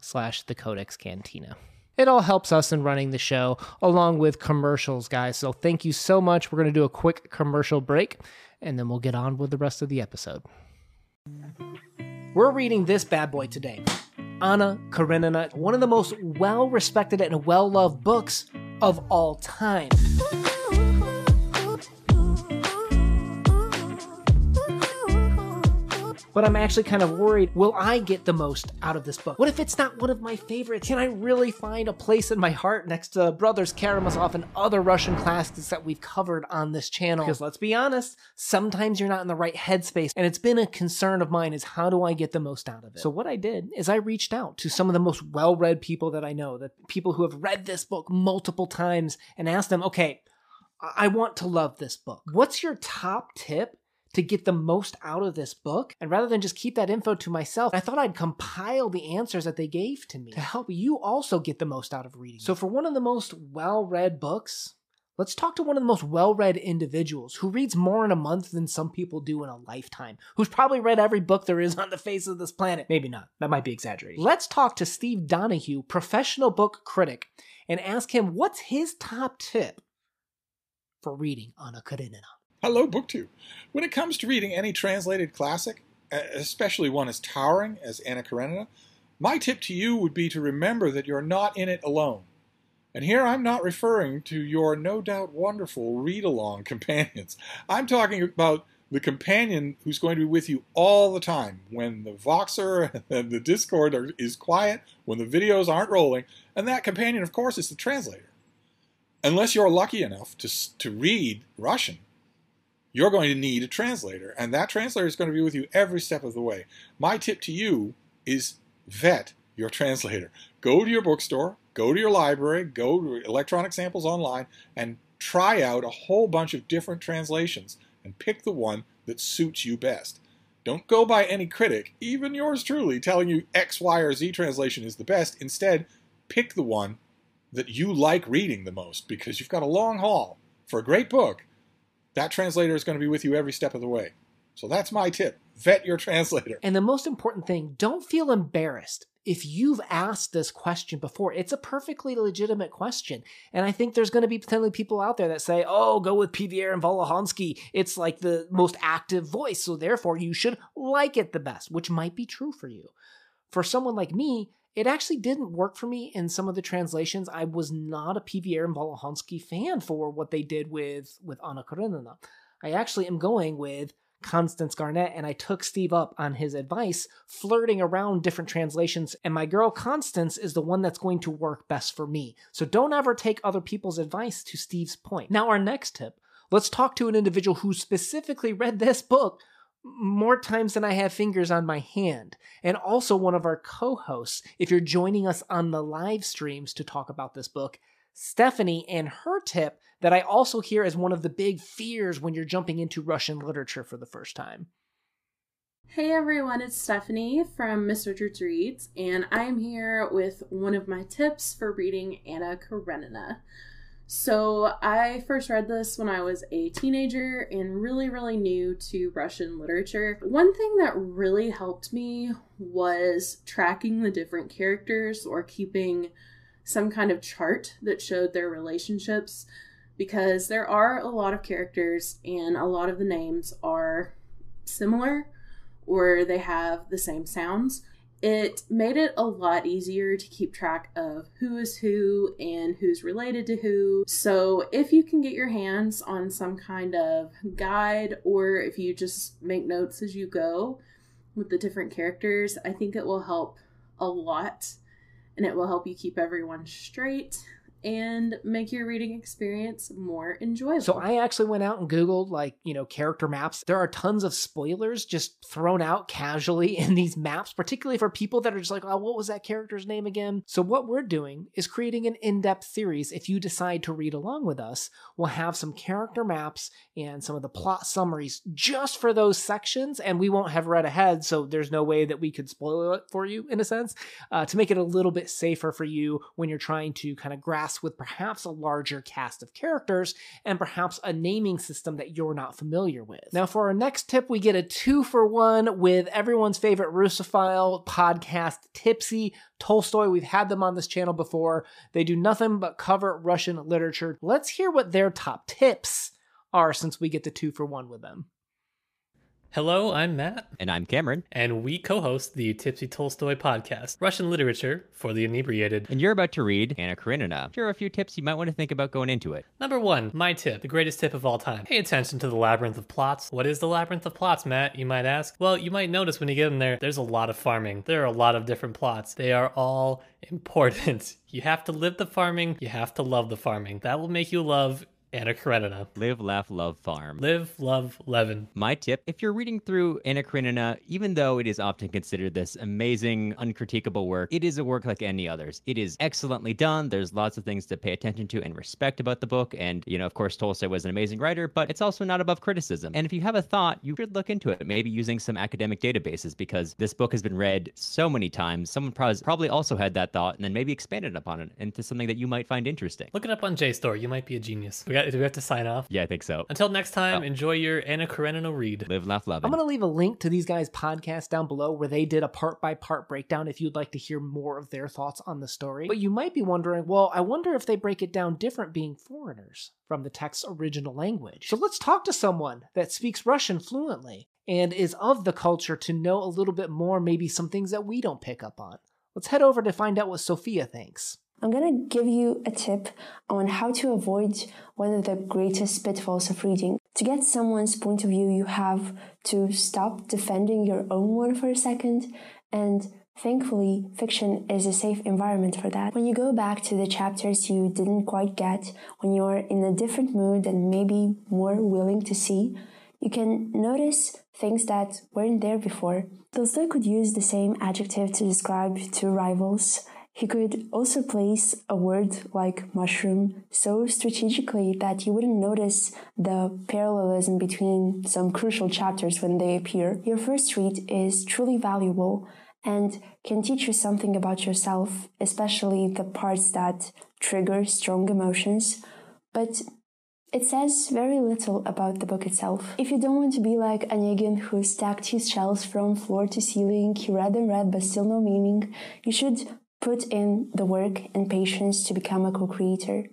slash the codex cantina. It all helps us in running the show along with commercials guys. So thank you so much. We're going to do a quick commercial break and then we'll get on with the rest of the episode. We're reading this bad boy today. Anna karenina one of the most well respected and well loved books of all time but I'm actually kind of worried will I get the most out of this book? What if it's not one of my favorites? Can I really find a place in my heart next to Brothers Karamazov and other Russian classics that we've covered on this channel? Because let's be honest, sometimes you're not in the right headspace, and it's been a concern of mine is how do I get the most out of it? So what I did is I reached out to some of the most well-read people that I know, the people who have read this book multiple times, and asked them, okay, I want to love this book. What's your top tip to get the most out of this book. And rather than just keep that info to myself, I thought I'd compile the answers that they gave to me to help you also get the most out of reading. So, for one of the most well read books, Let's talk to one of the most well read individuals who reads more in a month than some people do in a lifetime, who's probably read every book there is on the face of this planet. Maybe not. That might be exaggerating. Let's talk to Steve Donoghue, professional book critic, and ask him what's his top tip for reading Anna Karenina. Hello, BookTube. When it comes to reading any translated classic, especially one as towering as Anna Karenina, my tip to you would be to remember that you're not in it alone. And here I'm not referring to your no doubt wonderful read along companions. I'm talking about the companion who's going to be with you all the time when the Voxer and the Discord are, is quiet, when the videos aren't rolling, and that companion, of course, is the translator. Unless you're lucky enough to, to read Russian, you're going to need a translator, and that translator is going to be with you every step of the way. My tip to you is vet your translator. Go to your bookstore, go to your library, go to electronic samples online, and try out a whole bunch of different translations and pick the one that suits you best. Don't go by any critic, even yours truly, telling you X, Y, or Z translation is the best. Instead, pick the one that you like reading the most because you've got a long haul for a great book that translator is going to be with you every step of the way. So that's my tip. Vet your translator. And the most important thing, don't feel embarrassed. If you've asked this question before, it's a perfectly legitimate question. And I think there's going to be potentially people out there that say, oh, go with Pevear and Volokhonsky. It's like the most active voice. So therefore, you should like it the best, which might be true for you. For someone like me, it actually didn't work for me in some of the translations. I was not a Pevear and Volokhonsky fan for what they did with with Anna Karenina. I actually am going with Constance Garnett, and I took Steve up on his advice, flirting around different translations. And my girl Constance is the one that's going to work best for me. So don't ever take other people's advice to Steve's point. Now, our next tip let's talk to an individual who specifically read this book more times than I have fingers on my hand, and also one of our co hosts. If you're joining us on the live streams to talk about this book, Stephanie and her tip that I also hear as one of the big fears when you're jumping into Russian literature for the first time. Hey everyone, it's Stephanie from Miss Richards Reads, and I'm here with one of my tips for reading Anna Karenina. So, I first read this when I was a teenager and really, really new to Russian literature. One thing that really helped me was tracking the different characters or keeping some kind of chart that showed their relationships because there are a lot of characters and a lot of the names are similar or they have the same sounds it made it a lot easier to keep track of who is who and who's related to who. So, if you can get your hands on some kind of guide, or if you just make notes as you go with the different characters, I think it will help a lot and it will help you keep everyone straight and make your reading experience more enjoyable. So I actually went out and Googled like, you know, character maps. There are tons of spoilers just thrown out casually in these maps, particularly for people that are just like, oh, what was that character's name again? So what we're doing is creating an in-depth series. If you decide to read along with us, we'll have some character maps and some of the plot summaries just for those sections, and we won't have read ahead, so there's no way that we could spoil it for you in a sense, uh, to make it a little bit safer for you when you're trying to kind of grasp with perhaps a larger cast of characters and perhaps a naming system that you're not familiar with. Now, for our next tip, we get a two for one with everyone's favorite Russophile podcast, Tipsy Tolstoy. We've had them on this channel before. They do nothing but cover Russian literature. Let's hear what their top tips are since we get the two for one with them. Hello, I'm Matt. And I'm Cameron. And we co host the Tipsy Tolstoy podcast, Russian literature for the inebriated. And you're about to read Anna Karenina. Here are a few tips you might want to think about going into it. Number one, my tip, the greatest tip of all time. Pay attention to the labyrinth of plots. What is the labyrinth of plots, Matt? You might ask. Well, you might notice when you get in there, there's a lot of farming. There are a lot of different plots. They are all important. You have to live the farming, you have to love the farming. That will make you love Anna Karenina. Live, laugh, love, farm. Live, love, Levin. My tip if you're reading through Anna Karenina, even though it is often considered this amazing, uncritiquable work, it is a work like any others. It is excellently done. There's lots of things to pay attention to and respect about the book. And, you know, of course, Tolstoy was an amazing writer, but it's also not above criticism. And if you have a thought, you should look into it, maybe using some academic databases, because this book has been read so many times. Someone probably also had that thought and then maybe expanded upon it into something that you might find interesting. Look it up on JSTOR. You might be a genius. We got do we have to sign off? Yeah, I think so. Until next time, oh. enjoy your Anna Karenina read. Live, laugh, love. I'm going to leave a link to these guys' podcast down below where they did a part by part breakdown if you'd like to hear more of their thoughts on the story. But you might be wondering, well, I wonder if they break it down different being foreigners from the text's original language. So let's talk to someone that speaks Russian fluently and is of the culture to know a little bit more, maybe some things that we don't pick up on. Let's head over to find out what Sophia thinks. I'm going to give you a tip on how to avoid one of the greatest pitfalls of reading. To get someone's point of view, you have to stop defending your own one for a second and Thankfully, fiction is a safe environment for that. When you go back to the chapters you didn't quite get, when you're in a different mood and maybe more willing to see, you can notice things that weren't there before. Tolstoy could use the same adjective to describe two rivals he could also place a word like mushroom so strategically that you wouldn't notice the parallelism between some crucial chapters when they appear. Your first read is truly valuable and can teach you something about yourself, especially the parts that trigger strong emotions. But it says very little about the book itself. If you don't want to be like Onegin who stacked his shelves from floor to ceiling, he read and read but still no meaning, you should put in the work and patience to become a co-creator.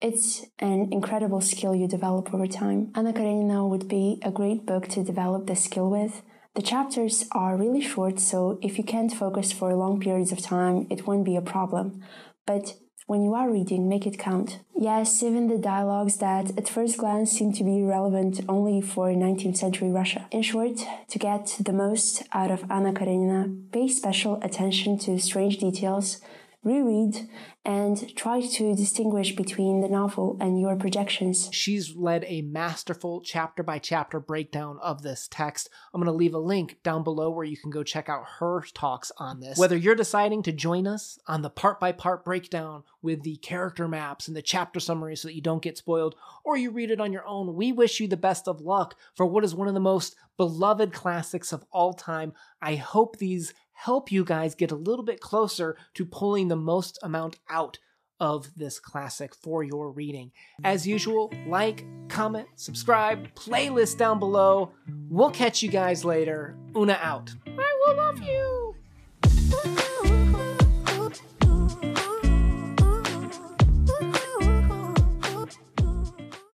It's an incredible skill you develop over time. Anna Karenina would be a great book to develop the skill with. The chapters are really short, so if you can't focus for long periods of time, it won't be a problem. But when you are reading, make it count. Yes, even the dialogues that at first glance seem to be relevant only for 19th century Russia. In short, to get the most out of Anna Karenina, pay special attention to strange details, reread, and try to distinguish between the novel and your projections. She's led a masterful chapter by chapter breakdown of this text. I'm going to leave a link down below where you can go check out her talks on this. Whether you're deciding to join us on the part by part breakdown with the character maps and the chapter summary so that you don't get spoiled, or you read it on your own, we wish you the best of luck for what is one of the most beloved classics of all time. I hope these help you guys get a little bit closer to pulling the most amount out of this classic for your reading. As usual, like, comment, subscribe, playlist down below. We'll catch you guys later. Una out. I will love you.